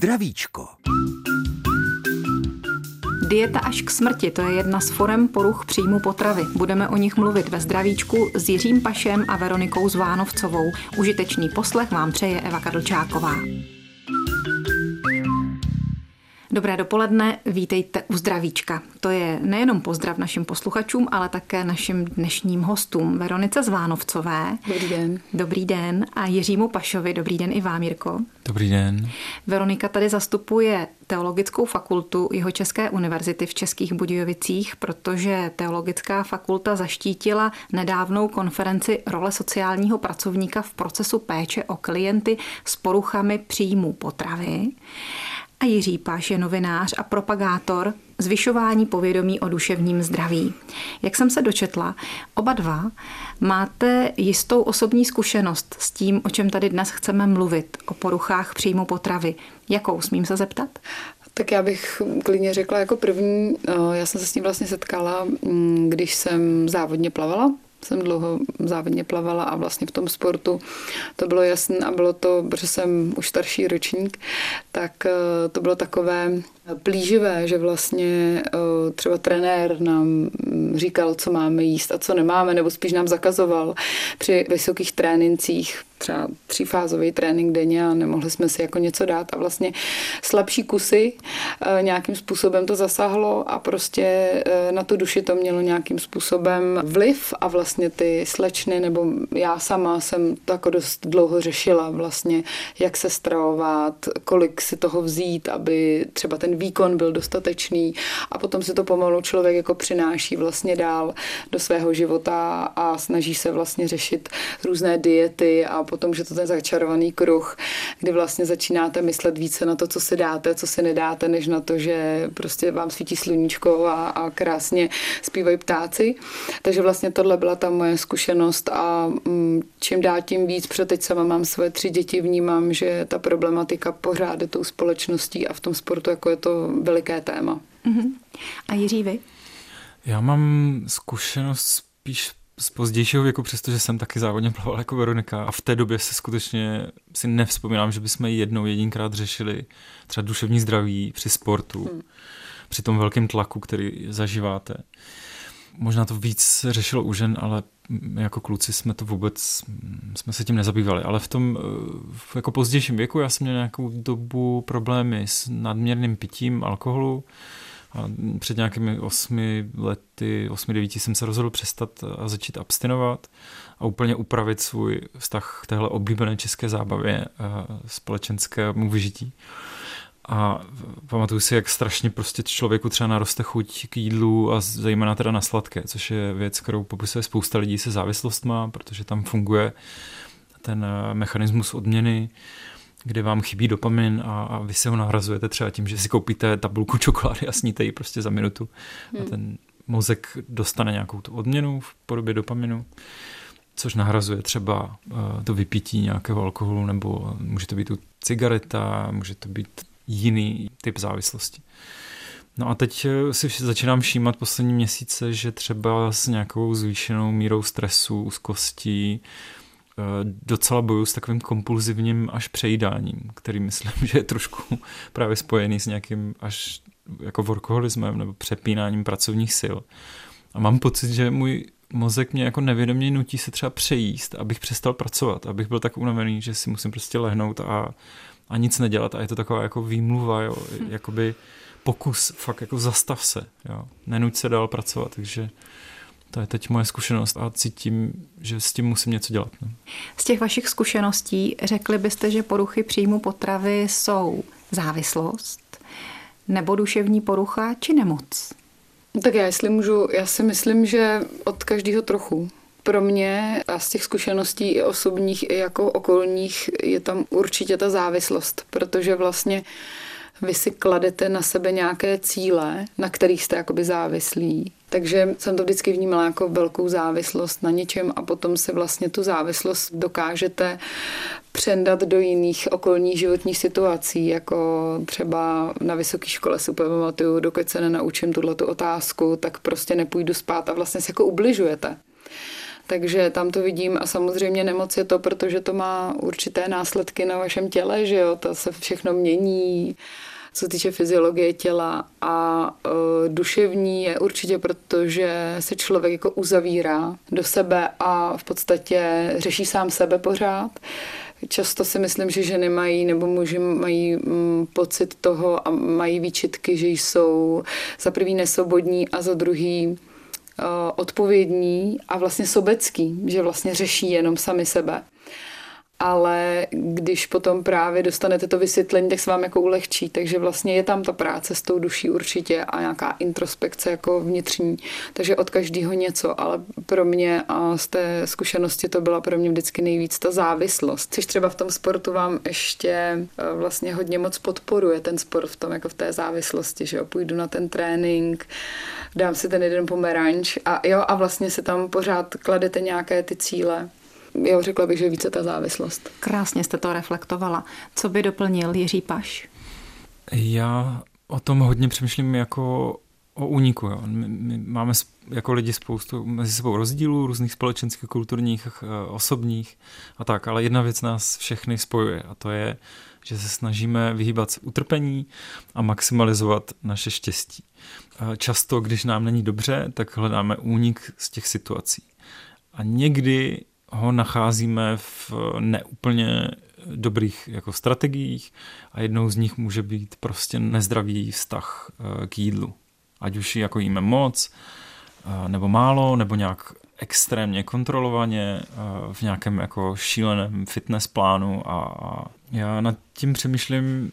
Uzdravíčko. Dieta až k smrti, to je jedna z forem poruch příjmu potravy. Budeme o nich mluvit ve zdravíčku s Jiřím Pašem a Veronikou Zvánovcovou. Užitečný poslech vám přeje Eva Kadlčáková. Dobré dopoledne, vítejte u Zdravíčka. To je nejenom pozdrav našim posluchačům, ale také našim dnešním hostům. Veronice Zvánovcové. Dobrý den. Dobrý den. A Jiřímu Pašovi. Dobrý den i vám, Jirko. Dobrý den. Veronika tady zastupuje Teologickou fakultu jeho České univerzity v Českých Budějovicích, protože Teologická fakulta zaštítila nedávnou konferenci role sociálního pracovníka v procesu péče o klienty s poruchami příjmu potravy a Jiří Páš je novinář a propagátor zvyšování povědomí o duševním zdraví. Jak jsem se dočetla, oba dva máte jistou osobní zkušenost s tím, o čem tady dnes chceme mluvit, o poruchách příjmu potravy. Jakou, smím se zeptat? Tak já bych klidně řekla jako první, eh, já jsem se s tím vlastně setkala, mm, když jsem závodně plavala jsem dlouho závodně plavala a vlastně v tom sportu to bylo jasné a bylo to, protože jsem už starší ročník, tak eh, to bylo takové plíživé, že vlastně eh, třeba trenér nám říkal, co máme jíst a co nemáme, nebo spíš nám zakazoval při vysokých trénincích třeba třífázový trénink denně a nemohli jsme si jako něco dát a vlastně slabší kusy eh, nějakým způsobem to zasáhlo a prostě eh, na tu duši to mělo nějakým způsobem vliv a vlastně ty slečny nebo já sama jsem to jako dost dlouho řešila vlastně, jak se stravovat, kolik si toho vzít, aby třeba ten výkon byl dostatečný a potom si to pomalu člověk jako přináší vlastně dál do svého života a snaží se vlastně řešit různé diety a potom, že to ten začarovaný kruh, kdy vlastně začínáte myslet více na to, co si dáte, co si nedáte, než na to, že prostě vám svítí sluníčko a, a krásně zpívají ptáci. Takže vlastně tohle byla ta moje zkušenost a mm, čím dál tím víc, protože teď sama mám své tři děti, vnímám, že ta problematika pořád je tou společností a v tom sportu jako je to veliké téma. Uh-huh. A Jiří, vy? Já mám zkušenost spíš z pozdějšího věku, přestože jsem taky závodně plaval jako Veronika a v té době se skutečně si nevzpomínám, že bychom jednou jedinkrát řešili třeba duševní zdraví při sportu, hmm. při tom velkém tlaku, který zažíváte. Možná to víc řešilo u žen, ale jako kluci jsme to vůbec, jsme se tím nezabývali, ale v tom v jako pozdějším věku já jsem měl nějakou dobu problémy s nadměrným pitím alkoholu, a před nějakými osmi lety, osmi, devíti jsem se rozhodl přestat a začít abstinovat a úplně upravit svůj vztah k téhle oblíbené české zábavě a společenskému vyžití. A pamatuju si, jak strašně prostě člověku třeba naroste chuť k jídlu a zejména teda na sladké, což je věc, kterou popisuje spousta lidí se závislostma, protože tam funguje ten mechanismus odměny kdy vám chybí dopamin a, a vy se ho nahrazujete třeba tím, že si koupíte tabulku čokolády a sníte ji prostě za minutu hmm. a ten mozek dostane nějakou tu odměnu v podobě dopaminu, což nahrazuje třeba uh, to vypití nějakého alkoholu nebo může to být tu cigareta, může to být jiný typ závislosti. No a teď eh, si začínám všímat poslední měsíce, že třeba s nějakou zvýšenou mírou stresu, úzkostí, Eh, docela boju s takovým kompulzivním až přejídáním, který myslím, že je trošku právě spojený s nějakým až jako workoholismem nebo přepínáním pracovních sil. A mám pocit, že můj mozek mě jako nevědomě nutí se třeba přejíst, abych přestal pracovat, abych byl tak unavený, že si musím prostě lehnout a, a nic nedělat. A je to taková jako výmluva, jo, hm. jakoby pokus, fakt jako zastav se, jo, nenuť se dál pracovat, takže to je teď moje zkušenost a cítím, že s tím musím něco dělat. Ne? Z těch vašich zkušeností řekli byste, že poruchy příjmu potravy jsou závislost nebo duševní porucha či nemoc? Tak já, jestli můžu, já si myslím, že od každého trochu. Pro mě a z těch zkušeností i osobních, i jako okolních je tam určitě ta závislost, protože vlastně vy si kladete na sebe nějaké cíle, na kterých jste jakoby závislí. Takže jsem to vždycky vnímala jako velkou závislost na něčem a potom si vlastně tu závislost dokážete přendat do jiných okolních životních situací, jako třeba na vysoké škole si pamatuju, dokud se nenaučím tuhle otázku, tak prostě nepůjdu spát a vlastně se jako ubližujete. Takže tam to vidím a samozřejmě nemoc je to, protože to má určité následky na vašem těle, že jo, to se všechno mění, co se týče fyziologie těla a uh, duševní je určitě, protože se člověk jako uzavírá do sebe a v podstatě řeší sám sebe pořád. Často si myslím, že ženy mají nebo muži mají mm, pocit toho a mají výčitky, že jsou za prvý nesobodní a za druhý uh, odpovědní a vlastně sobecký, že vlastně řeší jenom sami sebe ale když potom právě dostanete to vysvětlení, tak se vám jako ulehčí. Takže vlastně je tam ta práce s tou duší určitě a nějaká introspekce jako vnitřní. Takže od každého něco, ale pro mě a z té zkušenosti to byla pro mě vždycky nejvíc ta závislost. Což třeba v tom sportu vám ještě e, vlastně hodně moc podporuje ten sport v tom, jako v té závislosti, že jo, půjdu na ten trénink, dám si ten jeden pomeranč a jo, a vlastně se tam pořád kladete nějaké ty cíle jo, řekla bych, že více ta závislost. Krásně jste to reflektovala. Co by doplnil Jiří Paš? Já o tom hodně přemýšlím jako o úniku. Jo. My, my máme jako lidi spoustu mezi sebou rozdílů, různých společenských, kulturních, eh, osobních a tak, ale jedna věc nás všechny spojuje a to je, že se snažíme vyhýbat se utrpení a maximalizovat naše štěstí. Eh, často, když nám není dobře, tak hledáme únik z těch situací. A někdy ho nacházíme v neúplně dobrých jako strategiích a jednou z nich může být prostě nezdravý vztah eh, k jídlu. Ať už jako jíme moc, eh, nebo málo, nebo nějak extrémně kontrolovaně eh, v nějakém jako šíleném fitness plánu a já nad tím přemýšlím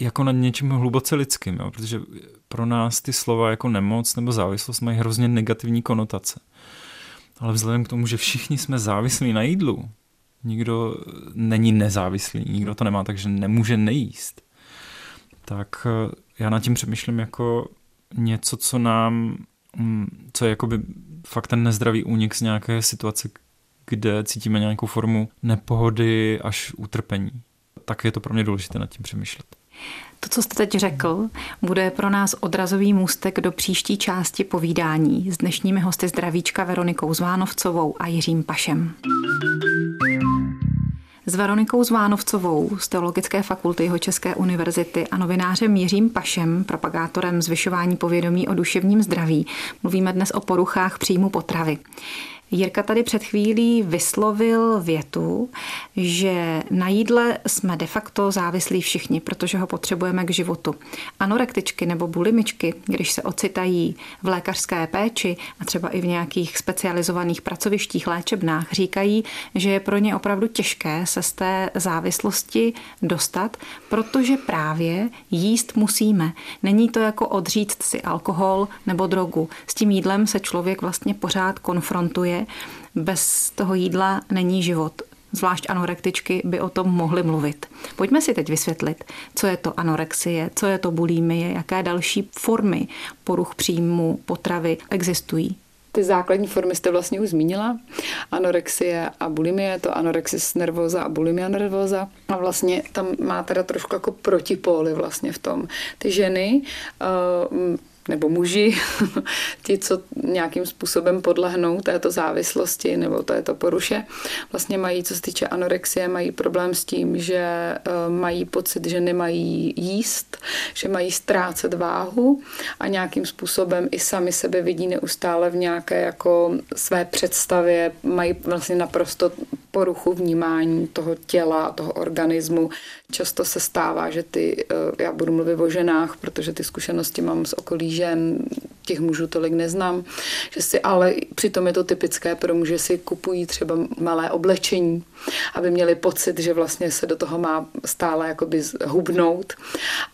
jako nad něčím hluboce lidským, jo? protože pro nás ty slova jako nemoc nebo závislost mají hrozně negativní konotace. Ale vzhledem k tomu, že všichni jsme závislí na jídlu, nikdo není nezávislý, nikdo to nemá, takže nemůže nejíst, tak eh, já nad tím přemýšlím jako něco, co nám, mm, co je jakoby fakt ten nezdravý únik z nějaké situace, kde cítíme nějakou formu nepohody až utrpení. Tak je to pro mě důležité nad tím přemýšlet. To, co jste teď řekl, bude pro nás odrazový můstek do příští části povídání s dnešními hosty zdravíčka Veronikou Zvánovcovou a Jiřím Pašem. S Veronikou Zvánovcovou z Teologické fakulty jeho České univerzity a novinářem Jiřím Pašem, propagátorem zvyšování povědomí o duševním zdraví, mluvíme dnes o poruchách příjmu potravy. Jirka tady před chvílí vyslovil větu, že na jídle jsme de facto závislí všichni, protože ho potřebujeme k životu. Anorektičky nebo bulimičky, když se ocitají v lékařské péči a třeba i v nějakých specializovaných pracovištích, léčebnách, říkají, že je pro ně opravdu těžké se z té závislosti dostat, protože právě jíst musíme. Není to jako odříct si alkohol nebo drogu. S tím jídlem se člověk vlastně pořád konfrontuje bez toho jídla není život. Zvlášť anorektičky by o tom mohly mluvit. Pojďme si teď vysvětlit, co je to anorexie, co je to bulimie, jaké další formy poruch příjmu potravy existují. Ty základní formy jste vlastně už zmínila. Anorexie a bulimie, to anorexis nervoza a bulimia nervoza. A vlastně tam má teda trošku jako protipóly vlastně v tom. Ty ženy uh, nebo muži, ti, co nějakým způsobem podlehnou této závislosti nebo této poruše, vlastně mají, co se týče anorexie, mají problém s tím, že eh, mají pocit, že nemají jíst, že mají ztrácet váhu a nějakým způsobem i sami sebe vidí neustále v nějaké jako své představě, mají vlastně naprosto poruchu vnímání toho těla, toho organismu. Často se stává, že ty, eh, já budu mluvit o ženách, protože ty zkušenosti mám z okolí žen, těch mužů tolik neznám, že si ale přitom je to typické pro muže si kupují třeba malé oblečení, aby měli pocit, že vlastně se do toho má stále jakoby hubnout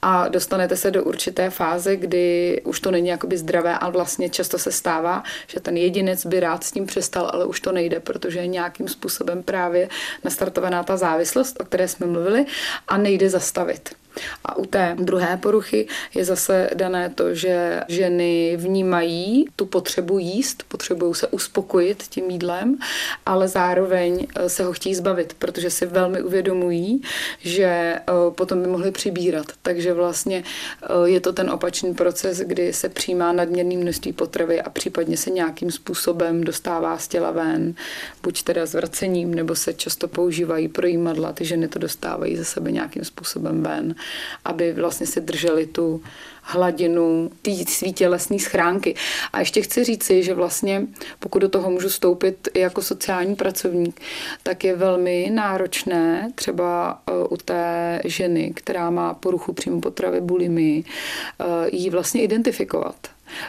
a dostanete se do určité fáze, kdy už to není jakoby zdravé a vlastně často se stává, že ten jedinec by rád s tím přestal, ale už to nejde, protože je nějakým způsobem právě nastartovaná ta závislost, o které jsme mluvili a nejde zastavit. A u té druhé poruchy je zase dané to, že ženy vnímají tu potřebu jíst, potřebují se uspokojit tím jídlem, ale zároveň eh, se ho chtějí zbavit, protože si velmi uvědomují, že eh, potom by mohly přibírat. Takže vlastně eh, je to ten opačný proces, kdy se přijímá nadměrné množství potravy a případně se nějakým způsobem dostává z těla ven, buď teda zvrcením, nebo se často používají projímadla, ty ženy to dostávají ze sebe nějakým způsobem ven aby vlastně si drželi tu hladinu té svý tělesné schránky. A ještě chci říci, že vlastně pokud do toho můžu stoupit i jako sociální pracovník, tak je velmi náročné třeba eh, u té ženy, která má poruchu příjmu potravy bulimy, eh, jí vlastně identifikovat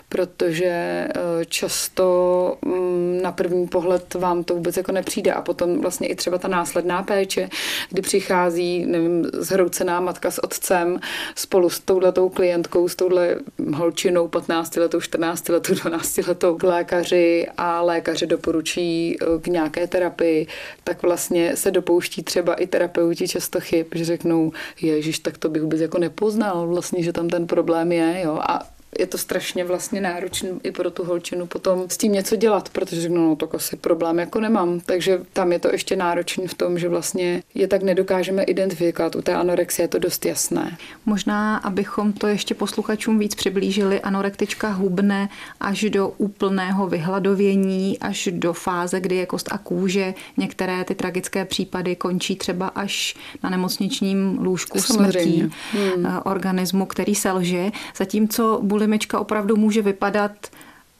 protože eh, často mm, na první pohled vám to vůbec jako nepřijde. A potom vlastně i třeba ta následná péče, kdy přichází, nevím, zhroucená matka s otcem spolu s touhletou klientkou, s touhle holčinou 15 letou, 14 letou, 12 letou k lékaři a lékaři doporučí eh, k nějaké terapii, tak vlastně se dopouští třeba i terapeuti často chyb, že řeknou, ježiš, tak to bych vůbec jako nepoznal vlastně, že tam ten problém je, jo, a je to strašně vlastně náročné i pro tu holčinu potom s tím něco dělat, protože řeknu, no tak asi problém jako nemám. Takže tam je to ještě náročné v tom, že vlastně je tak nedokážeme identifikovat. U té anorexie je to dost jasné. Možná, abychom to ještě posluchačům víc přiblížili, anorektička hubne až do úplného vyhladovění, až do fáze, kdy je kost a kůže. Některé ty tragické případy končí třeba až na nemocničním lůžku Samozřejmě. smrtí hmm. Eh, organismu, který selže. Zatímco bulimička opravdu může vypadat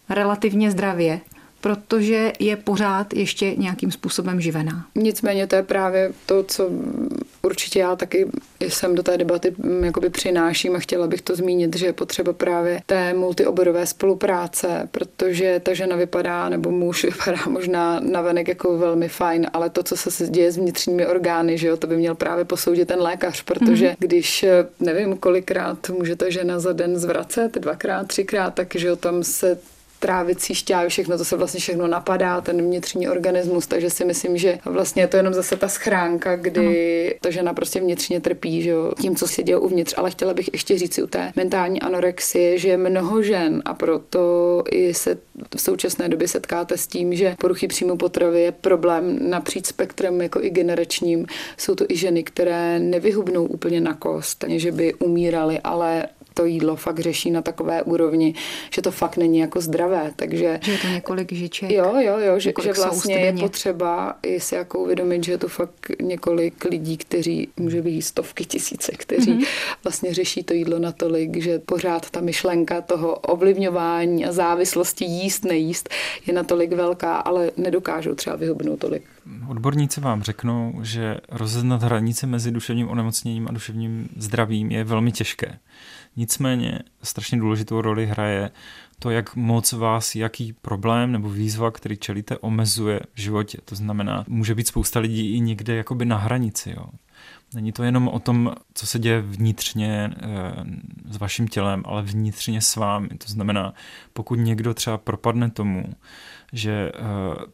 relativně zdravě, protože je pořád ještě nějakým způsobem živená. Nicméně to je právě to, co určitě já taky jsem do té debaty mm, jakoby přináším a chtěla bych to zmínit, že je potřeba právě té multioborové spolupráce, protože ta žena vypadá, nebo muž vypadá možná navenek jako velmi fajn, ale to, co se děje s vnitřními orgány, že jo, to by měl právě posoudit ten lékař, protože mm-hmm. když nevím, kolikrát může ta žena za den zvracet, dvakrát, třikrát, takže jo, tam se trávicí šťávy, všechno to se vlastně všechno napadá, ten vnitřní organismus, takže si myslím, že vlastně je to jenom zase ta schránka, kdy ano. ta žena prostě vnitřně trpí, že jo, tím, co se děje uvnitř. Ale chtěla bych ještě říct si u té mentální anorexie, že je mnoho žen a proto i se v současné době setkáte s tím, že poruchy příjmu potravy je problém napříč spektrem jako i generačním. Jsou to i ženy, které nevyhubnou úplně na kost, že by umíraly, ale to jídlo fakt řeší na takové úrovni, že to fakt není jako zdravé. Takže, že je to několik žiček. Jo, jo, jo, že, že vlastně je potřeba i si jako uvědomit, že je to fakt několik lidí, kteří, může být stovky tisíce, kteří mm-hmm. vlastně řeší to jídlo natolik, že pořád ta myšlenka toho ovlivňování a závislosti jíst, nejíst je natolik velká, ale nedokážou třeba vyhubnout tolik. Odborníci vám řeknou, že rozeznat hranice mezi duševním onemocněním a duševním zdravím je velmi těžké. Nicméně strašně důležitou roli hraje to, jak moc vás jaký problém nebo výzva, který čelíte, omezuje v životě. To znamená, může být spousta lidí i někde jakoby na hranici. Jo. Není to jenom o tom, co se děje vnitřně e, s vaším tělem, ale vnitřně s vámi. To znamená, pokud někdo třeba propadne tomu, že e,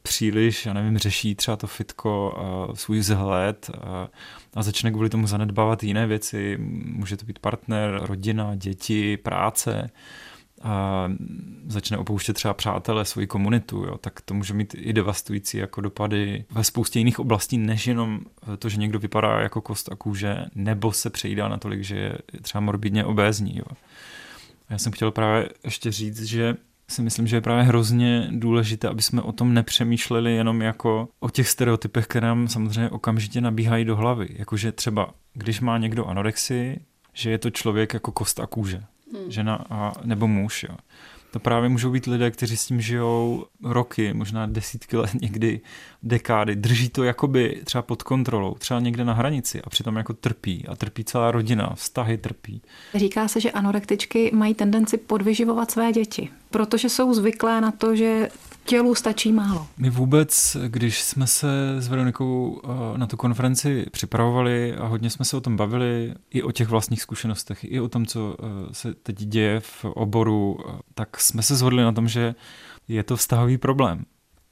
příliš, já nevím, řeší třeba to fitko, e, svůj vzhled e, a začne kvůli tomu zanedbávat jiné věci, může to být partner, rodina, děti, práce, a začne opouštět třeba přátelé, svoji komunitu, jo, tak to může mít i devastující jako dopady ve spoustě jiných oblastí, než jenom to, že někdo vypadá jako kost a kůže, nebo se přejídá natolik, že je třeba morbidně obézní. Jo. Já jsem chtěl právě ještě říct, že si myslím, že je právě hrozně důležité, aby jsme o tom nepřemýšleli jenom jako o těch stereotypech, které nám samozřejmě okamžitě nabíhají do hlavy. Jakože třeba, když má někdo anorexii, že je to člověk jako kost a kůže hmm. žena a, nebo muž. Jo. To právě můžou být lidé, kteří s tím žijou roky, možná desítky let, někdy dekády. Drží to jakoby třeba pod kontrolou, třeba někde na hranici a přitom jako trpí a trpí celá rodina, vztahy trpí. Říká se, že anorektičky mají tendenci podvyživovat své děti, protože jsou zvyklé na to, že tělu stačí málo. My vůbec, když jsme se s Veronikou eh, na tu konferenci připravovali a hodně jsme se o tom bavili, i o těch vlastních zkušenostech, i o tom, co eh, se teď děje v oboru, eh, tak jsme se shodli na tom, že je to vztahový problém.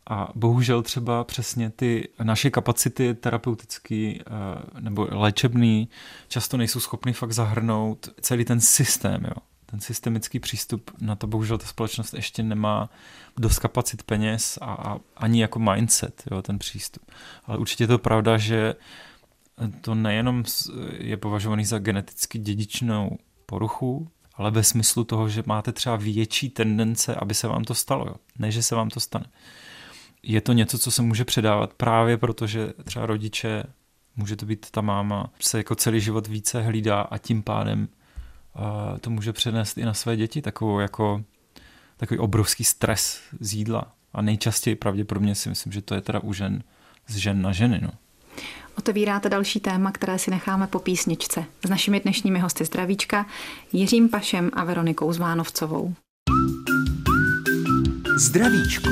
A bohužel třeba přesně ty naše kapacity terapeutické nebo léčebné často nejsou schopny fakt zahrnout celý ten systém, jo ten systemický přístup na to bohužel ta společnost ještě nemá dost kapacit peněz a, a ani jako mindset, jo, ten přístup. Ale určitě je to pravda, že to nejenom je považovaný za geneticky dědičnou poruchu, ale ve smyslu toho, že máte třeba větší tendence, aby se vám to stalo, jo. ne, že se vám to stane. Je to něco, co se může předávat právě proto, že třeba rodiče, může to být ta máma, se jako celý život více hlídá a tím pádem to může přenést i na své děti takovou jako takový obrovský stres z jídla. A nejčastěji pravděpodobně si myslím, že to je teda u žen z žen na ženy. No. Otevíráte další téma, které si necháme po písničce. S našimi dnešními hosty zdravíčka Jiřím Pašem a Veronikou Zvánovcovou. Zdravíčko.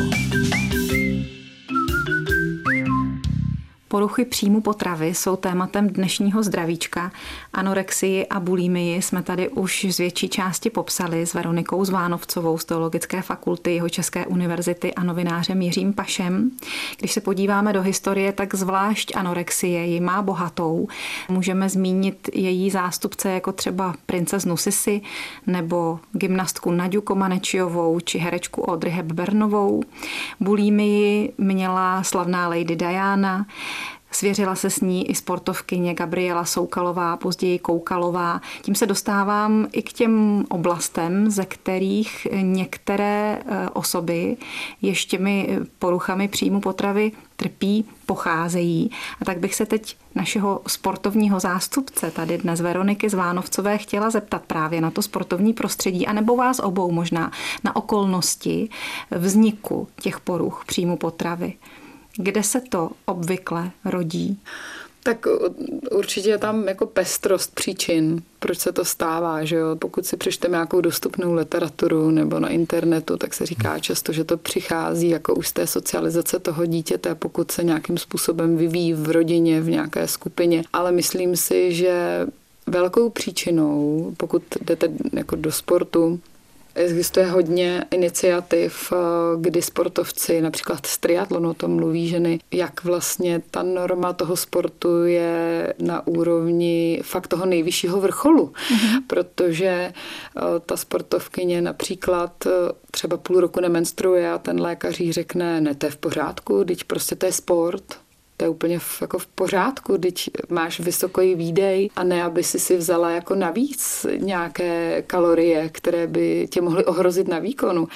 Poruchy příjmu potravy jsou tématem dnešního zdravíčka. Anorexii a bulimii jsme tady už z větší části popsali s Veronikou Zvánovcovou z Teologické fakulty jeho České univerzity a novinářem Jiřím Pašem. Když se podíváme do historie, tak zvlášť anorexie ji má bohatou. Můžeme zmínit její zástupce jako třeba princeznu Sisi nebo gymnastku Naďu Komanečiovou či herečku Audrey Hepburnovou. Bulimii měla slavná Lady Diana, Svěřila se s ní i sportovkyně Gabriela Soukalová, později Koukalová. Tím se dostávám i k těm oblastem, ze kterých některé e, osoby ještě mi poruchami příjmu potravy trpí, pocházejí. A tak bych se teď našeho sportovního zástupce, tady dnes Veroniky Zvánovcové, chtěla zeptat právě na to sportovní prostředí, anebo vás obou možná na okolnosti vzniku těch poruch příjmu potravy. Kde se to obvykle rodí? Tak určitě je tam jako pestrost příčin, proč se to stává, že jo? Pokud si přečteme nějakou dostupnou literaturu nebo na internetu, tak se říká často, že to přichází jako už z té socializace toho dítěte, pokud se nějakým způsobem vyvíjí v rodině, v nějaké skupině. Ale myslím si, že velkou příčinou, pokud jdete jako do sportu, Existuje hodně iniciativ, eh, kdy sportovci, například z triatlonu o tom mluví ženy, jak vlastně ta norma toho sportu je na úrovni fakt toho nejvyššího vrcholu, mm-hmm. protože eh, ta sportovkyně například eh, třeba půl roku nemenstruuje a ten lékař jí řekne, ne, to je v pořádku, teď prostě to je sport, to je úplně v, jako v pořádku, když máš vysoký výdej a ne, aby si si vzala jako navíc nějaké kalorie, které by tě mohly ohrozit na výkonu.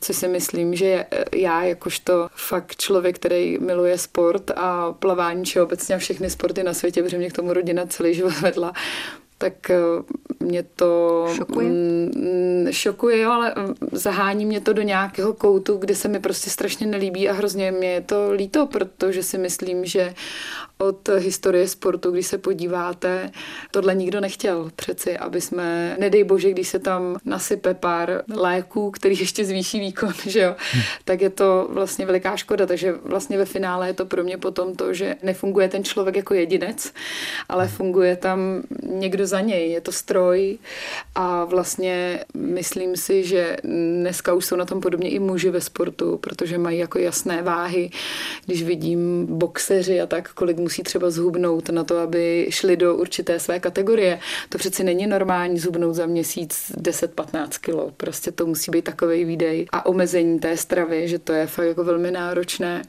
Co si myslím, že já jakožto fakt člověk, který miluje sport a plavání, či obecně všechny sporty na světě, protože mě k tomu rodina celý život vedla, tak eh, mě to šokuje, mm, šokuje ale mm, zahání mě to do nějakého koutu, kde se mi prostě strašně nelíbí a hrozně mě je to líto, protože si myslím, že od historie sportu, když se podíváte, tohle nikdo nechtěl přeci, aby jsme, nedej bože, když se tam nasype pár léků, který ještě zvýší výkon, že jo, hm. tak je to vlastně veliká škoda, takže vlastně ve finále je to pro mě potom to, že nefunguje ten člověk jako jedinec, ale funguje tam někdo za něj, je to stroj a vlastně myslím si, že dneska už jsou na tom podobně i muži ve sportu, protože mají jako jasné váhy, když vidím boxeři a tak, kolik musí třeba zhubnout na to, aby šli do určité své kategorie. To přeci není normální zhubnout za měsíc 10-15 kilo. Prostě to musí být takový výdej a omezení té stravy, že to je fakt jako velmi náročné.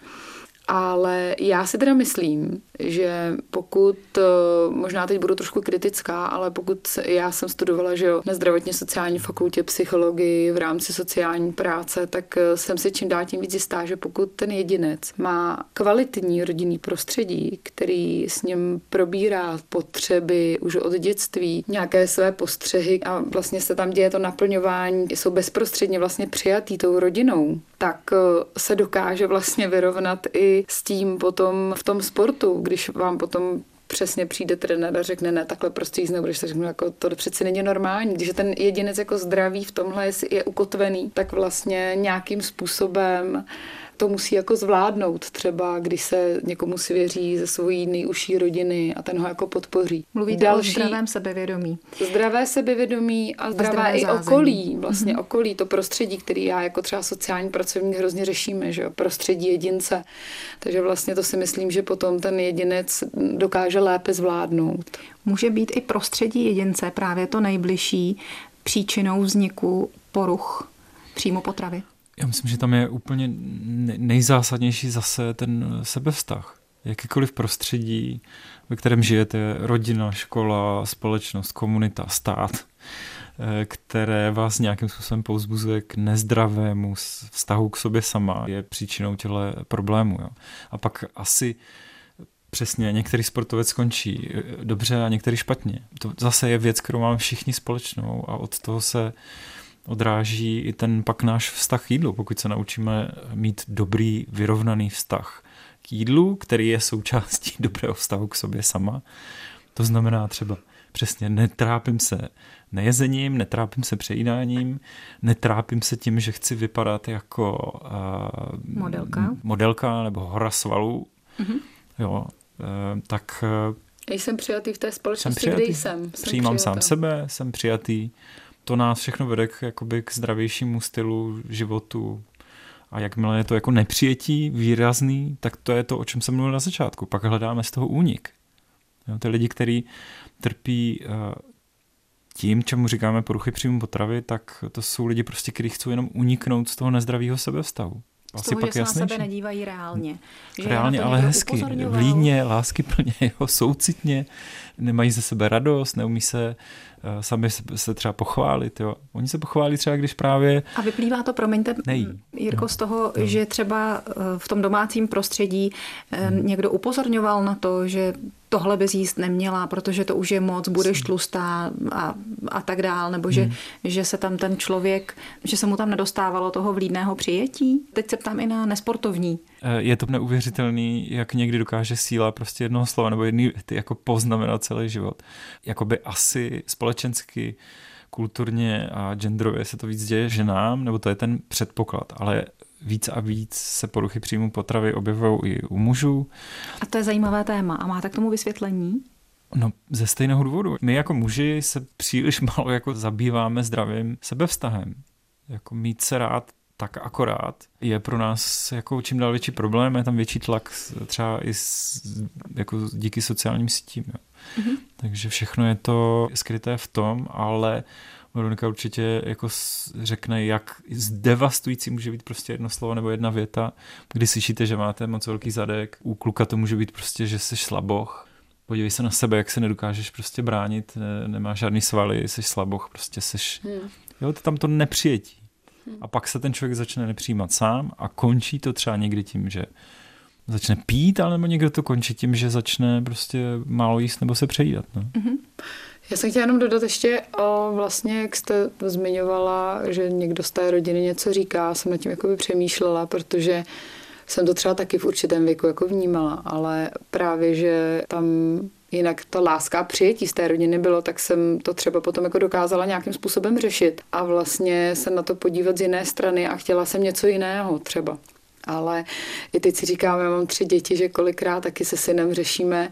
Ale já si teda myslím, že pokud, eh, možná teď budu trošku kritická, ale pokud já jsem studovala že jo, na zdravotně sociální fakultě psychologii v rámci sociální práce, tak eh, jsem si čím dál tím víc jistá, že pokud ten jedinec má kvalitní rodinný prostředí, který s ním probírá potřeby už od dětství, nějaké své postřehy a vlastně se tam děje to naplňování, jsou bezprostředně vlastně přijatý tou rodinou, tak eh, se dokáže vlastně vyrovnat i s tím potom v tom sportu, když vám potom přesně přijde trenér a řekne, ne, takhle prostě jíst nebudeš, tak jako to přeci není normální. Když je ten jedinec jako zdravý v tomhle je, je ukotvený, tak vlastně nějakým způsobem to musí jako zvládnout. Třeba když se někomu svěří ze svojí nejužší rodiny a ten ho jako podpoří. Mluvíte Další, o zdravém sebevědomí. Zdravé sebevědomí a zdravé, zdravé i zázemí. okolí, vlastně mm-hmm. okolí, to prostředí, který já jako třeba sociální pracovník hrozně řešíme, že jo? prostředí jedince. Takže vlastně to si myslím, že potom ten jedinec dokáže lépe zvládnout. Může být i prostředí jedince právě to nejbližší příčinou vzniku poruch příjmu potravy? Já myslím, že tam je úplně nejzásadnější zase ten sebevztah. Jakýkoliv prostředí, ve kterém žijete, rodina, škola, společnost, komunita, stát, eh, které vás nějakým způsobem pouzbuzuje k nezdravému vztahu k sobě sama, je příčinou těle problému. Jo. A pak asi Přesně, některý sportovec skončí eh, dobře a některý špatně. To zase je věc, kterou máme všichni společnou a od toho se odráží i ten pak náš vztah k jídlu, pokud se naučíme mít dobrý, vyrovnaný vztah k jídlu, který je součástí dobrého vztahu k sobě sama. To znamená třeba přesně netrápím se nejezením, netrápím se přejídáním, netrápím se tím, že chci vypadat jako uh, modelka. modelka nebo hora svalů. Mm-hmm. Jo, uh, tak uh, jsem přijatý v té společnosti, jsem přijatý, kde jsem. jsem Přijímám přijatá. sám sebe, jsem přijatý to nás všechno vede k, jakoby k zdravějšímu stylu životu. A jakmile je to jako nepřijetí výrazný, tak to je to, o čem jsem mluvil na začátku. Pak hledáme z toho únik. Jo, ty lidi, kteří trpí uh, tím, čemu říkáme poruchy příjmu potravy, tak to jsou lidi prostě, kteří chcou jenom uniknout z toho nezdravého sebevstavu. Asi toho, pak že se na sebe nedívají reálně. Že reálně, ale hezky, vlídně, láskyplně, jo, soucitně, nemají ze sebe radost, neumí se sami se třeba pochválit. Jo. Oni se pochválí třeba, když právě... A vyplývá to, promiňte, nejí. Jirko, no. z toho, no. že třeba uh, v tom domácím prostředí uh, hmm. někdo upozorňoval na to, že tohle bys jíst neměla, protože to už je moc, budeš tlustá a, a tak dál, nebo že, hmm. že se tam ten člověk, že se mu tam nedostávalo toho vlídného přijetí. Teď se ptám i na nesportovní. Eh, je to neuvěřitelný, jak někdy dokáže síla prostě jednoho slova nebo jedný věty jako poznamenat celý život. Jakoby asi společensky kulturně a genderově se to víc děje ženám, nebo to je ten předpoklad, ale víc a víc se poruchy příjmu potravy objevují i u mužů. A to je zajímavé téma. A máte k tomu vysvětlení? No, ze stejného důvodu. My jako muži se příliš málo jako zabýváme zdravým sebevztahem. Jako mít se rád tak akorát je pro nás jako čím dál větší problém, je tam větší tlak třeba i s, jako díky sociálním sítím. Jo. Mm-hmm. Takže všechno je to skryté v tom, ale Veronika určitě jako řekne, jak zdevastující může být prostě jedno slovo nebo jedna věta, kdy slyšíte, že máte moc velký zadek. U kluka to může být prostě, že jsi slaboch. Podívej se na sebe, jak se nedokážeš prostě bránit, ne, nemáš žádný svaly, jsi slaboch, prostě jsi... Hmm. Jo, to tam to nepřijetí. Hmm. A pak se ten člověk začne nepřijímat sám a končí to třeba někdy tím, že začne pít, ale nebo někdo to končí tím, že začne prostě málo jíst nebo se přejídat. No. Mm-hmm. Já jsem chtěla jenom dodat ještě, o, vlastně, jak jste zmiňovala, že někdo z té rodiny něco říká, jsem nad tím jakoby přemýšlela, protože jsem to třeba taky v určitém věku jako vnímala, ale právě, že tam jinak ta láska a přijetí z té rodiny bylo, tak jsem to třeba potom jako dokázala nějakým způsobem řešit a vlastně se na to podívat z jiné strany a chtěla jsem něco jiného třeba. Ale i teď si říkám, já mám tři děti, že kolikrát taky se synem řešíme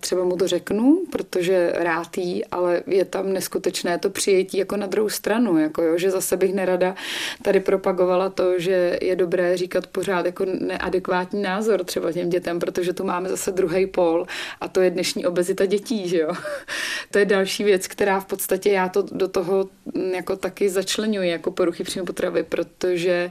třeba mu to řeknu, protože rád jí, ale je tam neskutečné to přijetí jako na druhou stranu, jako jo, že zase bych nerada tady propagovala to, že je dobré říkat pořád jako neadekvátní názor třeba těm dětem, protože tu máme zase druhý pol a to je dnešní obezita dětí, že jo. to je další věc, která v podstatě já to do toho jako taky začlenuji jako poruchy příjmu potravy, protože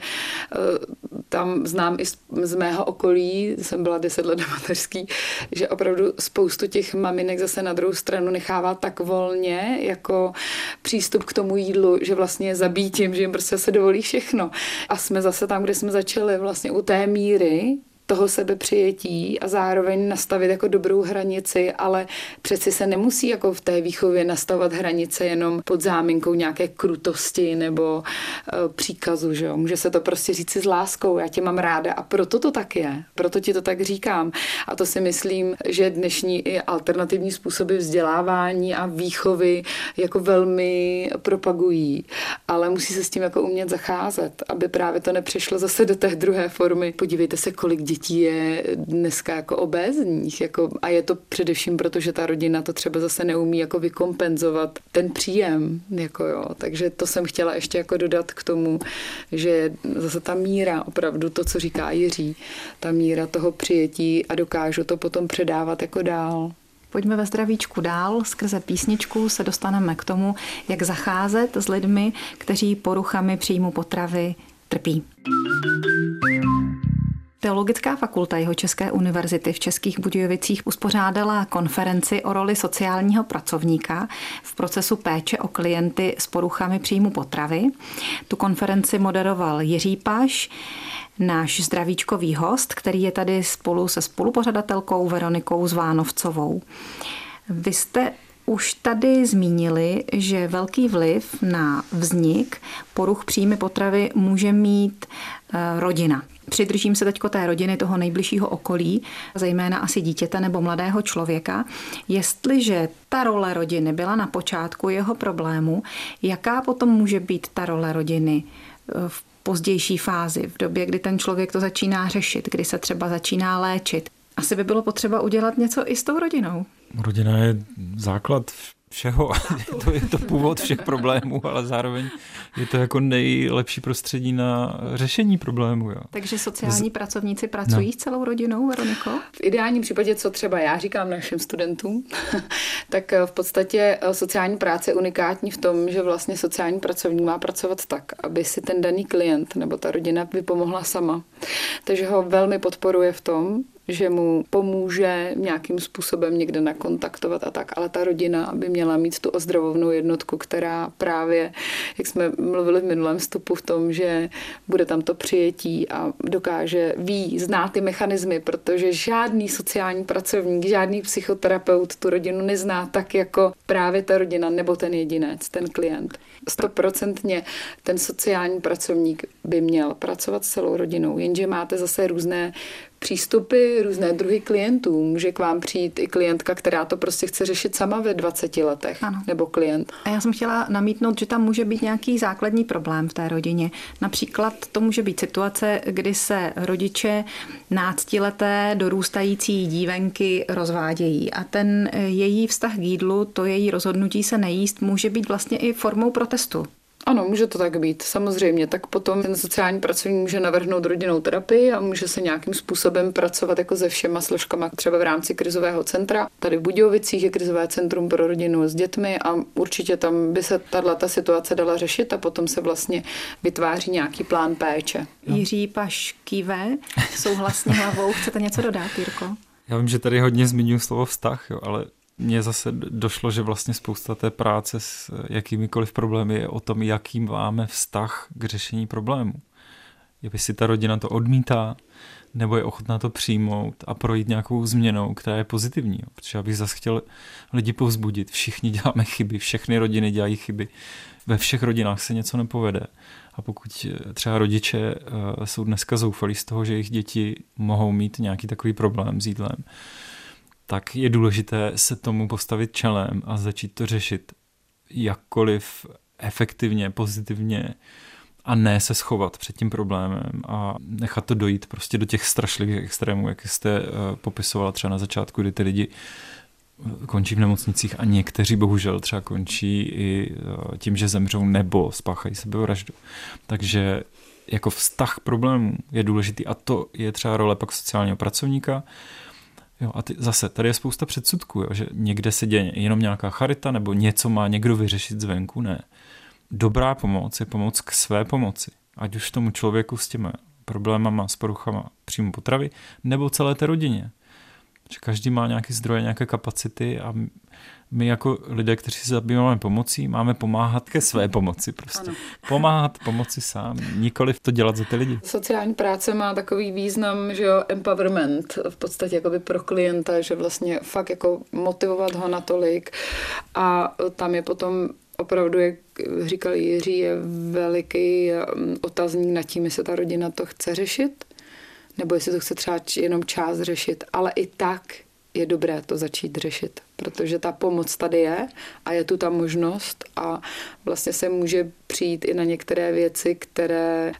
uh, tam znám i z, z mého okolí, jsem byla deset let na mateřský, že opravdu spoustu spoustu těch maminek zase na druhou stranu nechává tak volně jako přístup k tomu jídlu, že vlastně je zabítím, že jim prostě se dovolí všechno. A jsme zase tam, kde jsme začali vlastně u té míry, toho sebepřijetí a zároveň nastavit jako dobrou hranici, ale přeci se nemusí jako v té výchově nastavovat hranice jenom pod záminkou nějaké krutosti nebo uh, příkazu, že jo. Může se to prostě říct s láskou, já tě mám ráda a proto to tak je, proto ti to tak říkám. A to si myslím, že dnešní i alternativní způsoby vzdělávání a výchovy jako velmi propagují, ale musí se s tím jako umět zacházet, aby právě to nepřešlo zase do té druhé formy. Podívejte se, kolik dětí je dneska jako obézních jako, a je to především proto, že ta rodina to třeba zase neumí jako vykompenzovat ten příjem, jako jo. takže to jsem chtěla ještě jako dodat k tomu, že zase ta míra, opravdu to, co říká Jiří, ta míra toho přijetí a dokážu to potom předávat jako dál. Pojďme ve zdravíčku dál. Skrze písničku se dostaneme k tomu, jak zacházet s lidmi, kteří poruchami příjmu potravy trpí. Teologická fakulta jeho České univerzity v Českých Budějovicích uspořádala konferenci o roli sociálního pracovníka v procesu péče o klienty s poruchami příjmu potravy. Tu konferenci moderoval Jiří Paš, náš zdravíčkový host, který je tady spolu se spolupořadatelkou Veronikou Zvánovcovou. Vy jste už tady zmínili, že velký vliv na vznik poruch příjmy potravy může mít eh, rodina. Přidržím se teď té rodiny, toho nejbližšího okolí, zejména asi dítěte nebo mladého člověka. Jestliže ta role rodiny byla na počátku jeho problému, jaká potom může být ta role rodiny eh, v pozdější fázi, v době, kdy ten člověk to začíná řešit, kdy se třeba začíná léčit. Asi by bylo potřeba udělat něco i s tou rodinou. Rodina je základ všeho. je, to, je to původ všech problémů, ale zároveň je to jako nejlepší prostředí na řešení problémů. Jo. Takže sociální Z... pracovníci pracují no. s celou rodinou, Veroniko? V ideálním případě, co třeba já říkám našim studentům, tak eh, v podstatě eh, sociální práce je unikátní v tom, že vlastně sociální pracovník má pracovat tak, aby si ten daný klient nebo ta rodina vypomohla sama. Takže ho velmi podporuje v tom, že mu pomůže nějakým způsobem někde nakontaktovat a tak, ale ta rodina by měla mít tu ozdravovnou jednotku, která právě, jak jsme mluvili v minulém vstupu v tom, že bude tam to přijetí a dokáže, ví, zná ty mechanismy, protože žádný sociální pracovník, žádný psychoterapeut tu rodinu nezná tak jako právě ta rodina nebo ten jedinec, ten klient. Stoprocentně ten sociální pracovník by měl pracovat s celou rodinou, jenže máte zase různé přístupy, různé druhy klientů. Může k vám přijít i klientka, která to prostě chce řešit sama ve 20 letech, ano. nebo klient. A já jsem chtěla namítnout, že tam může být nějaký základní problém v té rodině. Například to může být situace, kdy se rodiče náctileté dorůstající dívenky rozvádějí a ten její vztah k jídlu, to její rozhodnutí se nejíst, může být vlastně i formou protestu. Ano, může to tak být, samozřejmě. Tak potom ten sociální pracovník může navrhnout rodinnou terapii a může se nějakým způsobem pracovat jako se všema složkama, třeba v rámci krizového centra. Tady v Budějovicích je krizové centrum pro rodinu s dětmi a určitě tam by se tato situace dala řešit a potom se vlastně vytváří nějaký plán péče. Jiří Paš kýve, souhlasně hlavou. Chcete něco dodat, Jirko? Já vím, že tady hodně zmiňuji slovo vztah, jo, ale mně zase došlo, že vlastně spousta té práce s jakýmikoliv problémy je o tom, jaký máme vztah k řešení problému. Jestli ta rodina to odmítá, nebo je ochotná to přijmout a projít nějakou změnou, která je pozitivní. Protože já bych zase chtěl lidi povzbudit. Všichni děláme chyby, všechny rodiny dělají chyby. Ve všech rodinách se něco nepovede. A pokud třeba rodiče eh, jsou dneska zoufalí z toho, že jejich děti mohou mít nějaký takový problém s jídlem, tak je důležité se tomu postavit čelem a začít to řešit jakkoliv efektivně, pozitivně a ne se schovat před tím problémem a nechat to dojít prostě do těch strašlivých extrémů, jak jste uh, popisovala třeba na začátku, kdy ty lidi eh, končí v nemocnicích a někteří bohužel třeba končí i uh, tím, že zemřou nebo spáchají sebevraždu. Takže jako vztah problémů je důležitý a to je třeba role pak sociálního pracovníka, Jo, a ty, zase, tady je spousta předsudků, jo, že někde se děje jenom nějaká charita nebo něco má někdo vyřešit zvenku, ne. Dobrá pomoc je pomoc k své pomoci. Ať už tomu člověku s těmi problémama, s poruchama příjmu potravy, nebo celé té rodině. Že každý má nějaké zdroje, nějaké kapacity a my jako lidé, kteří se zabýváme pomocí, máme pomáhat ke své pomoci prostě. Ano. Pomáhat pomoci sám, nikoli to dělat za ty lidi. Sociální práce má takový význam, že jo, empowerment v podstatě jakoby pro klienta, že vlastně fakt jako motivovat ho natolik a tam je potom opravdu, jak říkal Jiří, je veliký um, otazník nad tím, jestli ta rodina to chce řešit, nebo jestli to chce třeba jenom část řešit, ale i tak je dobré to začít řešit, protože ta pomoc tady je a je tu ta možnost a vlastně se může přijít i na některé věci, které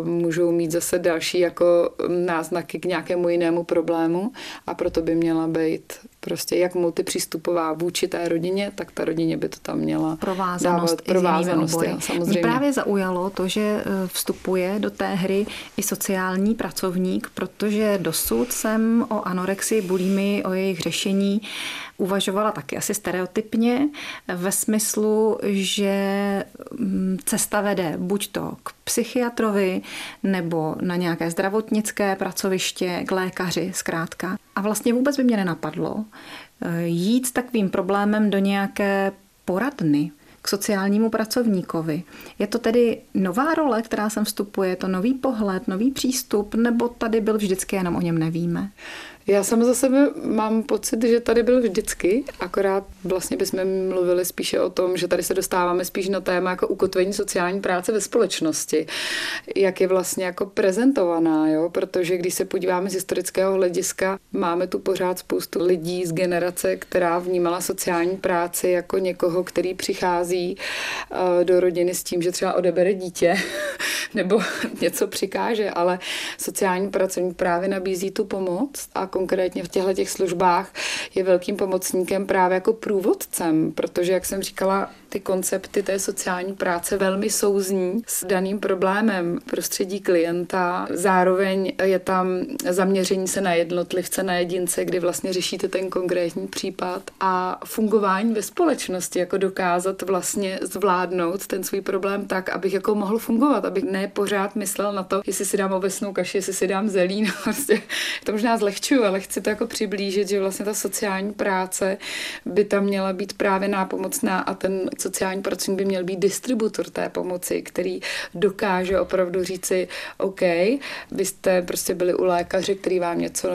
uh, můžou mít zase další jako náznaky k nějakému jinému problému a proto by měla být prostě jak multipřístupová vůči té rodině, tak ta rodině by to tam měla provázanost dávat. Provázanost, já, samozřejmě. Mě právě zaujalo to, že eh, vstupuje do té hry i sociální pracovník, protože dosud jsem o anorexii, bulimi, o jejich řešení uvažovala taky asi stereotypně ve smyslu, že mm, cesta vede buď to k psychiatrovi nebo na nějaké zdravotnické pracoviště, k lékaři zkrátka. A vlastně vůbec by mě nenapadlo eh, jít s takovým problémem do nějaké poradny, k sociálnímu pracovníkovi. Je to tedy nová role, která sem vstupuje, je to nový pohled, nový přístup, nebo tady byl vždycky, jenom o něm nevíme? Já sama za sebe mám pocit, že tady byl vždycky, akorát vlastně bychom mluvili spíše o tom, že tady se dostáváme spíš na téma jako ukotvení sociální práce ve společnosti, jak je vlastně jako prezentovaná, jo? protože když se podíváme z historického hlediska, máme tu pořád spoustu lidí z generace, která vnímala sociální práci jako někoho, který přichází eh, do rodiny s tím, že třeba odebere dítě nebo něco přikáže, ale sociální pracovník právě nabízí tu pomoc a konkrétně v těchto těch službách je velkým pomocníkem právě jako průvodcem, protože, jak jsem říkala, ty koncepty té sociální práce velmi souzní s daným problémem prostředí klienta. Zároveň je tam zaměření se na jednotlivce, na jedince, kdy vlastně řešíte ten konkrétní případ a fungování ve společnosti, jako dokázat vlastně zvládnout ten svůj problém tak, abych jako mohl fungovat, abych ne pořád myslel na to, jestli si dám obecnou kaši, jestli si dám zelí, no prostě to možná zlehčuju, ale chci to jako přiblížit, že vlastně ta sociální práce by tam měla být právě nápomocná a ten sociální pracovník by měl být distributor té pomoci, který dokáže opravdu říci, OK, vy jste prostě byli u lékaře, který vám něco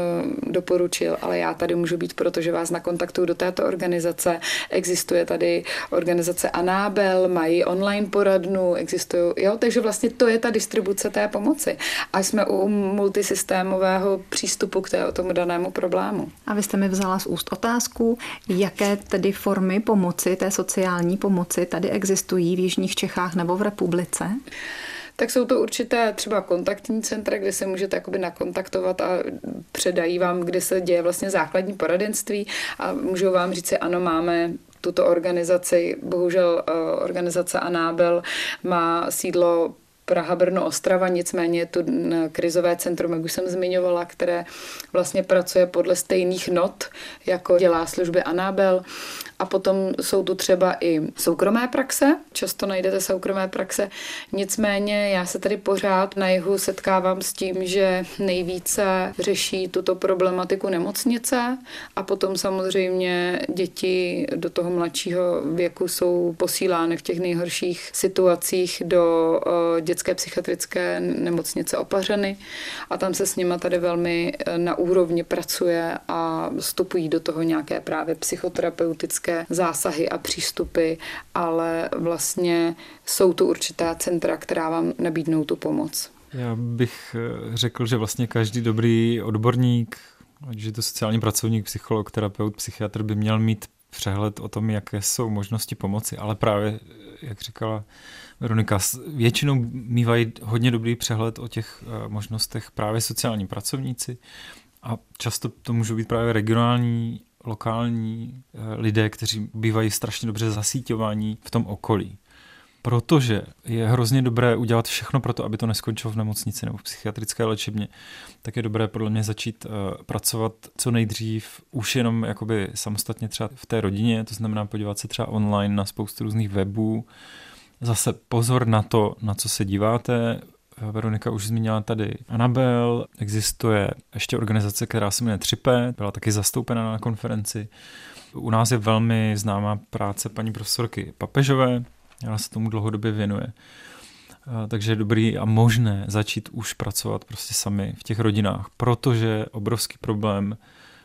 doporučil, ale já tady můžu být, protože vás nakontaktuju do této organizace. Existuje tady organizace Anábel, mají online poradnu, existují, jo, takže vlastně to je ta distribuce té pomoci. A jsme u multisystémového přístupu k té, tomu danému problému. A vy jste mi vzala z úst otázku, jaké tedy formy pomoci, té sociální pomoci tady existují v Jižních Čechách nebo v republice? tak jsou to určité třeba kontaktní centra, kde se můžete jakoby nakontaktovat a předají vám, kde se děje vlastně základní poradenství a můžou vám říct, ano, máme tuto organizaci, bohužel eh, organizace Anábel má sídlo Praha, Brno, Ostrava, nicméně tu krizové centrum, jak už jsem zmiňovala, které vlastně pracuje podle stejných not, jako dělá služby Anabel. A potom jsou tu třeba i soukromé praxe, často najdete soukromé praxe. Nicméně já se tady pořád na jihu setkávám s tím, že nejvíce řeší tuto problematiku nemocnice a potom samozřejmě děti do toho mladšího věku jsou posílány v těch nejhorších situacích do dětské psychiatrické nemocnice Opařeny a tam se s nima tady velmi e, na úrovni pracuje a vstupují do toho nějaké právě psychoterapeutické technické zásahy a přístupy, ale vlastně jsou tu určitá centra, která vám nabídnou tu pomoc. Já bych eh, řekl, že vlastně každý dobrý odborník, ať je to sociální pracovník, psycholog, terapeut, psychiatr, by měl mít přehled o tom, jaké jsou možnosti pomoci, ale právě, jak říkala Veronika, většinou mývají hodně dobrý přehled o těch eh, možnostech právě sociální pracovníci a často to můžou být právě regionální lokální eh, lidé, kteří bývají strašně dobře zasíťovaní v tom okolí. Protože je hrozně dobré udělat všechno pro to, aby to neskončilo v nemocnici nebo v psychiatrické léčebně, tak je dobré podle mě začít uh, pracovat co nejdřív už jenom jakoby samostatně třeba v té rodině, to znamená podívat se třeba online na spoustu různých webů. Zase pozor na to, na co se díváte, Veronika už zmínila tady Anabel, existuje ještě organizace, která se jmenuje Třipe, byla taky zastoupena na konferenci. U nás je velmi známá práce paní profesorky Papežové, ona se tomu dlouhodobě věnuje. Takže je dobrý a možné začít už pracovat prostě sami v těch rodinách, protože obrovský problém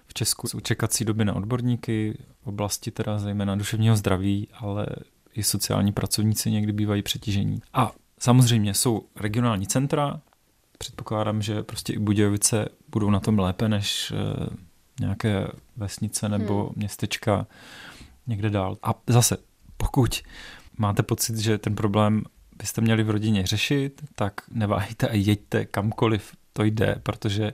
v Česku jsou čekací doby na odborníky, v oblasti teda zejména duševního zdraví, ale i sociální pracovníci někdy bývají přetížení. A samozřejmě jsou regionální centra, předpokládám, že prostě i Budějovice budou na tom lépe než eh, nějaké vesnice nebo hmm. městečka někde dál. A zase, pokud máte pocit, že ten problém byste měli v rodině řešit, tak neváhejte a jeďte kamkoliv to jde, protože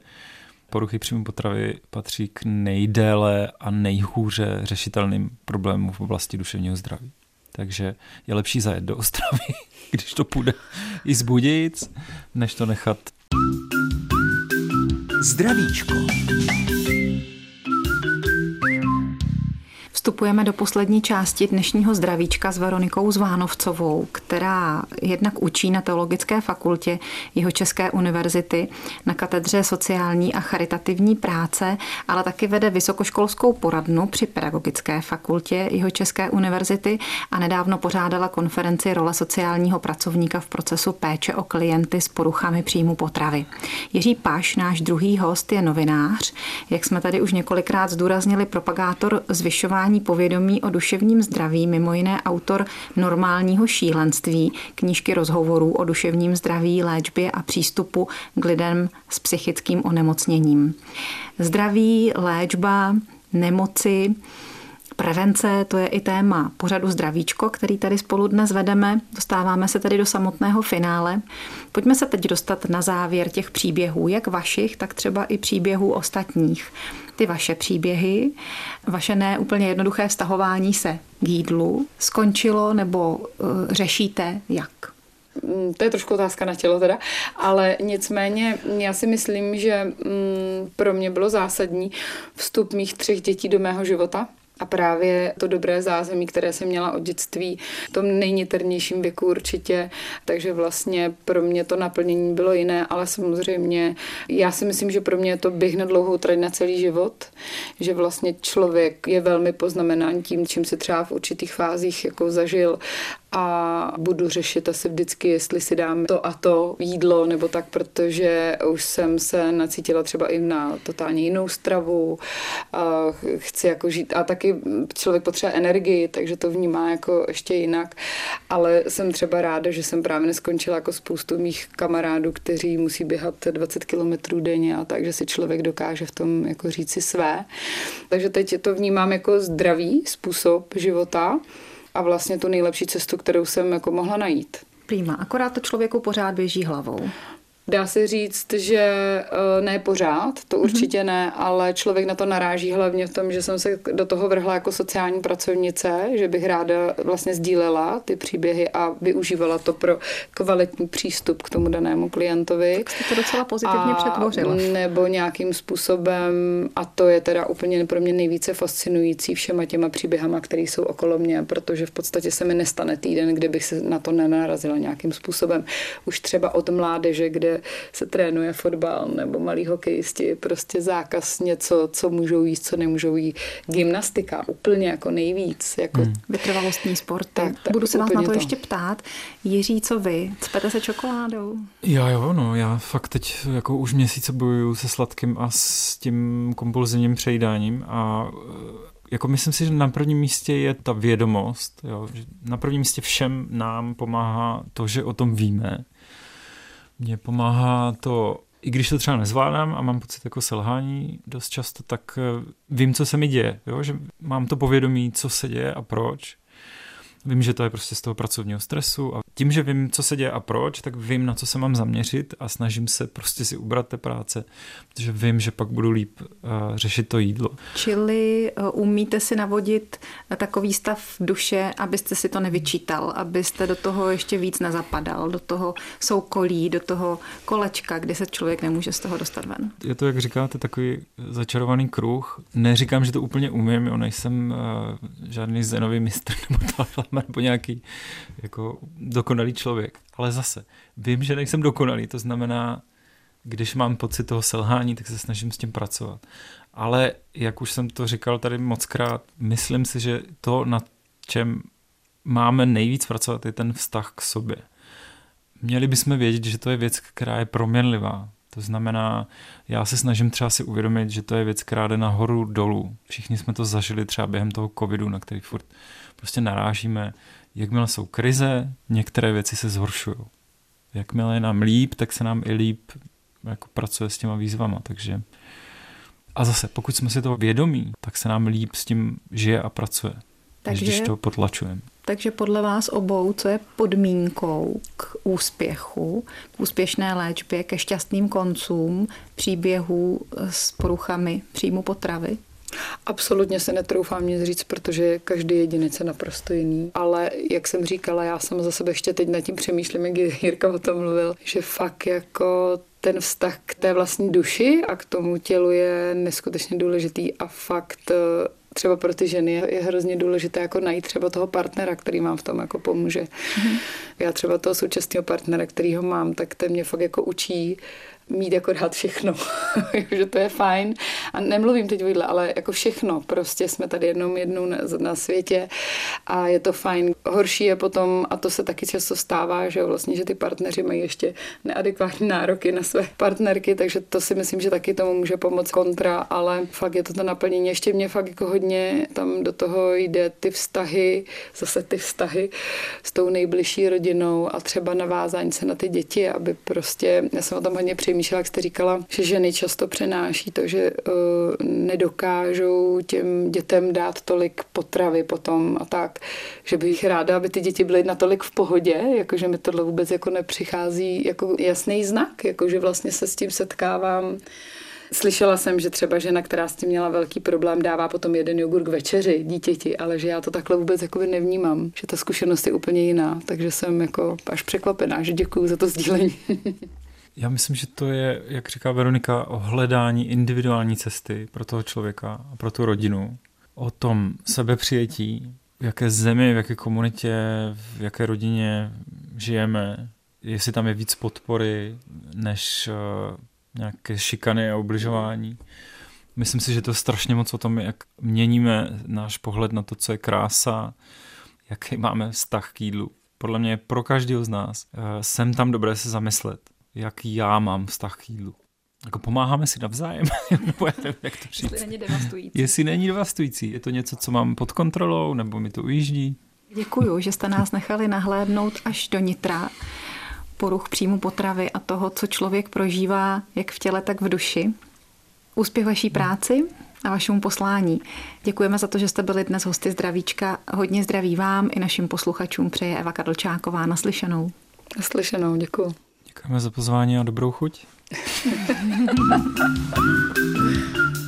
poruchy příjmu potravy patří k nejdéle a nejhůře řešitelným problémům v oblasti duševního zdraví. Takže je lepší zajet do Ostravy, když to půjde i zbudit, než to nechat. Zdravíčko. Vstupujeme do poslední části dnešního zdravíčka s Veronikou Zvánovcovou, která jednak učí na Teologické fakultě jeho České univerzity na katedře sociální a charitativní práce, ale taky vede vysokoškolskou poradnu při Pedagogické fakultě jeho České univerzity a nedávno pořádala konferenci role sociálního pracovníka v procesu péče o klienty s poruchami příjmu potravy. Jiří Paš, náš druhý host, je novinář, jak jsme tady už několikrát zdůraznili, propagátor zvyšování zvyšování povědomí o duševním zdraví, mimo jiné autor normálního šílenství, knížky rozhovorů o duševním zdraví, léčbě a přístupu k lidem s psychickým onemocněním. Zdraví, léčba, nemoci, Prevence, to je i téma pořadu Zdravíčko, který tady spolu dnes vedeme. Dostáváme se tedy do samotného finále. Pojďme se teď dostat na závěr těch příběhů, jak vašich, tak třeba i příběhů ostatních. Ty vaše příběhy, vaše neúplně jednoduché vztahování se k jídlu skončilo nebo uh, řešíte jak? Mm, to je trošku otázka na tělo teda, ale nicméně já si myslím, že mm, pro mě bylo zásadní vstup mých třech dětí do mého života, a právě to dobré zázemí, které jsem měla od dětství, v tom nejniternějším věku určitě, takže vlastně pro mě to naplnění bylo jiné, ale samozřejmě já si myslím, že pro mě to běh na dlouhou trať na celý život, že vlastně člověk je velmi poznamenán tím, čím se třeba v určitých fázích jako zažil a budu řešit asi vždycky, jestli si dám to a to jídlo nebo tak, protože už jsem se nacítila třeba i na totálně jinou stravu a chci jako žít a taky člověk potřebuje energii, takže to vnímá jako ještě jinak, ale jsem třeba ráda, že jsem právě neskončila jako spoustu mých kamarádů, kteří musí běhat 20 kilometrů denně a tak, že si člověk dokáže v tom jako říct si své. Takže teď to vnímám jako zdravý způsob života, a vlastně tu nejlepší cestu, kterou jsem jako mohla najít. Prýma, akorát to člověku pořád běží hlavou. Dá se říct, že eh, ne pořád, to mhm. určitě ne, ale člověk na to naráží hlavně v tom, že jsem se do toho vrhla jako sociální pracovnice, že bych ráda vlastně sdílela ty příběhy a využívala to pro kvalitní přístup k tomu danému klientovi. Tak jste to docela pozitivně a přetvořila. Nebo nějakým způsobem, a to je teda úplně pro mě nejvíce fascinující všema těma příběhama, které jsou okolo mě, protože v podstatě se mi nestane týden, kdybych se na to nenarazila nějakým způsobem. Už třeba od mládeže, kde se trénuje fotbal nebo malý hokejisti, prostě zákaz něco, co můžou jíst, co nemůžou jíst. Gymnastika úplně jako nejvíc. Jako... Hmm. Vytrvalostní sport. Tak, tak, Budu se vás na to, to ještě ptát. Jiří, co vy? Cpete se čokoládou? Já jo, no, já fakt teď jako už měsíce bojuju se sladkým a s tím kompulzivním přejídáním a jako myslím si, že na prvním místě je ta vědomost. Jo? Na prvním místě všem nám pomáhá to, že o tom víme, mně pomáhá to, i když to třeba nezvládám a mám pocit jako selhání dost často, tak eh, vím, co se mi děje, jo? že mám to povědomí, co se děje a proč. Vím, že to je prostě z toho pracovního stresu a tím, že vím, co se děje a proč, tak vím, na co se mám zaměřit a snažím se prostě si ubrat té práce, protože vím, že pak budu líp uh, řešit to jídlo. Čili uh, umíte si navodit takový stav duše, abyste si to nevyčítal, abyste do toho ještě víc nezapadal, do toho soukolí, do toho kolečka, kde se člověk nemůže z toho dostat ven. Je to, jak říkáte, takový začarovaný kruh. Neříkám, že to úplně umím, jo, nejsem uh, žádný zenový mistr nebo to, nebo nějaký jako dokonalý člověk. Ale zase, vím, že nejsem dokonalý, to znamená, když mám pocit toho selhání, tak se snažím s tím pracovat. Ale jak už jsem to říkal tady moc krát, myslím si, že to, na čem máme nejvíc pracovat, je ten vztah k sobě. Měli bychom vědět, že to je věc, která je proměnlivá. To znamená, já se snažím třeba si uvědomit, že to je věc, která jde nahoru dolů. Všichni jsme to zažili třeba během toho covidu, na který furt prostě narážíme. Jakmile jsou krize, některé věci se zhoršují. Jakmile je nám líp, tak se nám i líp jako pracuje s těma výzvama. Takže a zase, pokud jsme si toho vědomí, tak se nám líp s tím žije a pracuje. Takže, když to potlačujeme. Takže podle vás obou, co je podmínkou k úspěchu, k úspěšné léčbě, ke šťastným koncům příběhů s poruchami příjmu potravy? Absolutně se netroufám nic říct, protože každý jedinec je naprosto jiný. Ale jak jsem říkala, já jsem za sebe ještě teď nad tím přemýšlím, jak Jirka o tom mluvil, že fakt jako ten vztah k té vlastní duši a k tomu tělu je neskutečně důležitý a fakt třeba pro ty ženy je, je hrozně důležité jako najít třeba toho partnera, který vám v tom jako pomůže. Mm-hmm. Já třeba toho současného partnera, který ho mám, tak ten mě fakt jako učí mít jako rád všechno, že to je fajn. A nemluvím teď o ale jako všechno. Prostě jsme tady jednou jednou na, na světě a je to fajn. Horší je potom, a to se taky často stává, že vlastně, že ty partneři mají ještě neadekvátní nároky na své partnerky, takže to si myslím, že taky tomu může pomoct kontra, ale fakt je to to naplnění. Ještě mě fakt jako hodně tam do toho jde ty vztahy, zase ty vztahy s tou nejbližší rodinou a třeba navázání se na ty děti, aby prostě, já jsem o tom hodně přemýšlela, přemýšlela, jak jste říkala, že ženy často přenáší to, že uh, nedokážou těm dětem dát tolik potravy potom a tak, že bych ráda, aby ty děti byly natolik v pohodě, jakože mi tohle vůbec jako nepřichází jako jasný znak, jakože vlastně se s tím setkávám Slyšela jsem, že třeba žena, která s tím měla velký problém, dává potom jeden jogurt k večeři dítěti, ale že já to takhle vůbec jako nevnímám, že ta zkušenost je úplně jiná, takže jsem jako až překvapená, že děkuji za to sdílení. Já myslím, že to je, jak říká Veronika, o hledání individuální cesty pro toho člověka a pro tu rodinu. O tom sebepřijetí, v jaké zemi, v jaké komunitě, v jaké rodině žijeme, jestli tam je víc podpory než uh, nějaké šikany a ubližování. Myslím si, že to je strašně moc o tom, jak měníme náš pohled na to, co je krása, jaký máme vztah k jídlu. Podle mě pro každého z nás uh, sem tam dobré se zamyslet jaký já mám vztah k jídlu. Jako pomáháme si navzájem, nebo já nevím, jak to říct. Jestli není devastující. Jestli není devastující. Je to něco, co mám pod kontrolou, nebo mi to ujíždí? Děkuju, že jste nás nechali nahlédnout až do nitra poruch příjmu potravy a toho, co člověk prožívá jak v těle, tak v duši. Úspěch vaší práci a vašemu poslání. Děkujeme za to, že jste byli dnes hosty Zdravíčka. Hodně zdraví vám i našim posluchačům přeje Eva Kadlčáková. Naslyšenou. Naslyšenou, děkuji. Děkujeme za pozvání a dobrou chuť.